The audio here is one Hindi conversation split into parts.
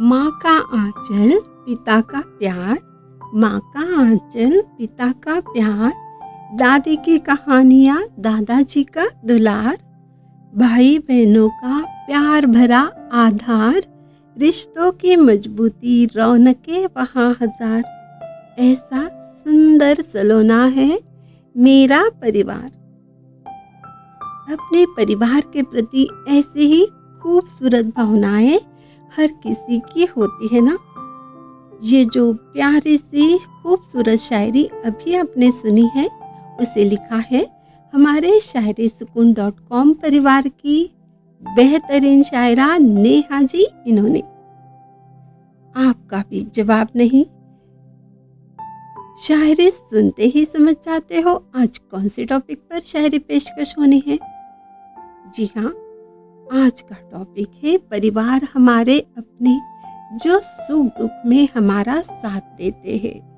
माँ का आंचल, पिता का प्यार। माँ का आंचल, पिता का प्यार। दादी की कहानियाँ, दादाजी का दुलार। भाई बहनों का प्यार भरा आधार। रिश्तों की मजबूती, रौनके वहाँ हज़ार। ऐसा सुंदर सलोना है मेरा परिवार। अपने परिवार के प्रति ऐसी ही खूबसूरत भावनाएँ हर किसी की होती है ना? ये जो प्यारी सी खूबसूरत शायरी अभी आपने सुनी है, उसे लिखा है हमारे शायरी सुकून डॉट कॉम परिवार की बेहतरीन शायरा नेहा जी इन्होंने। आपका भी जवाब नहीं। शायरी सुनते ही समझ जाते हो आज कौन से टॉपिक पर शायरी पेशकश होनी है? जी हाँ आज का टॉपिक है, परिवार हमारे अपने जो सुख दुख में हमारा साथ देते हैं।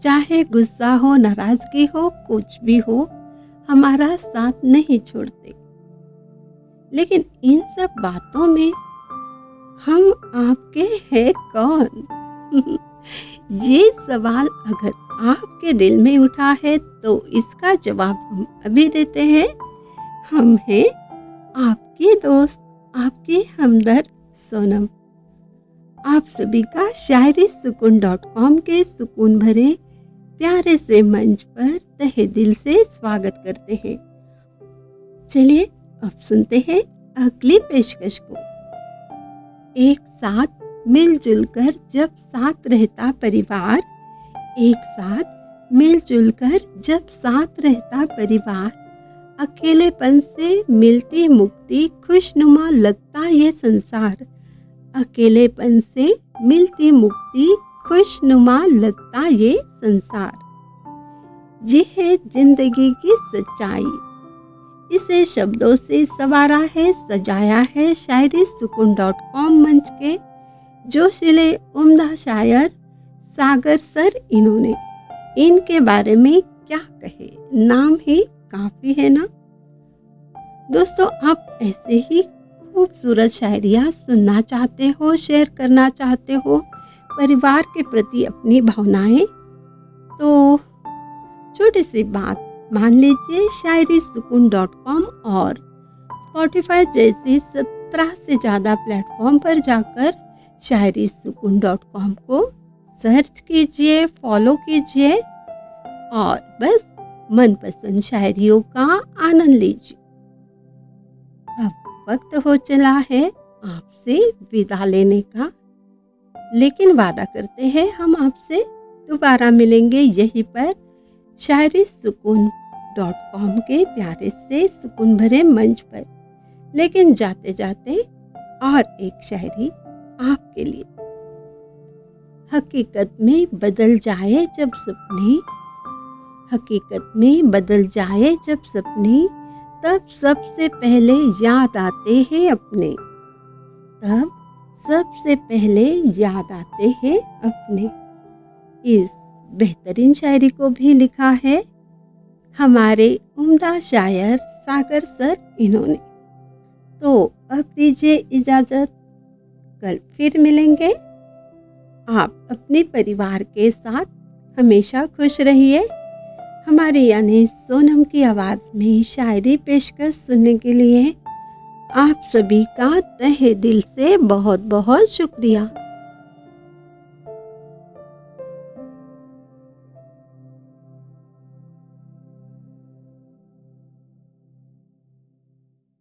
चाहे गुस्सा हो, नाराज़गी हो, कुछ भी हो, हमारा साथ नहीं छोड़ते। लेकिन इन सब बातों में हम आपके हैं कौन? ये सवाल अगर आपके दिल में उठा है तो इसका जवाब हम अभी देते हैं। हम हैं आपके दोस्त, आपके हमदर्द, सोनम। आप सभी का शायरी सुकून डॉट कॉम के सुकून भरे, प्यारे से मंच पर तहे दिल से स्वागत करते हैं। चलिए, अब सुनते हैं अगली पेशकश को। एक साथ मिलजुल कर जब साथ रहता परिवार, एक साथ मिलजुल कर जब साथ रहता परिवार अकेलेपन से मिलती मुक्ति खुशनुमा लगता ये संसार। अकेलेपन से मिलती मुक्ति खुशनुमा लगता ये संसार। ये है ज़िंदगी की सच्चाई। इसे शब्दों से सवारा है, सजाया है शायरी सुकून डॉट कॉम मंच के जोशिले उम्दा शायर सागर सर इन्होंने। इनके बारे में क्या कहे? नाम ही काफ़ी है ना? दोस्तों, आप ऐसे ही खूबसूरत शायरियाँ सुनना चाहते हो, शेयर करना चाहते हो, परिवार के प्रति अपनी भावनाएँ? तो छोटी सी बात मान लीजिए शायरी सुकून डॉट कॉम और स्पॉटिफाई जैसे सत्रह से ज़्यादा प्लेटफॉर्म पर जाकर शायरी सुकून डॉट कॉम को सर्च कीजिए, फॉलो कीजिए और बस मनपसंद शायरियों का आनंद लीजिए। अब वक्त हो चला है आपसे विदा लेने का। लेकिन वादा करते हैं हम आपसे दोबारा मिलेंगे यहीं पर शायरी सुकून डॉट कॉम के प्यारे से सुकून भरे मंच पर। लेकिन जाते जाते और एक शायरी आपके लिए। हकीकत में बदल जाए जब सपने हकीकत में बदल जाए जब सपने, तब सबसे पहले याद आते हैं अपने। तब सबसे पहले याद आते हैं अपने। इस बेहतरीन शायरी को भी लिखा है हमारे उम्दा शायर सागर सर इन्होंने। तो अब दीजिए इजाज़त। कल फिर मिलेंगे। आप अपने परिवार के साथ हमेशा खुश रहिए। हमारे यानी सोनम की आवाज़ में शायरी पेशकश सुनने के लिए आप सभी का तहे दिल से बहुत बहुत शुक्रिया।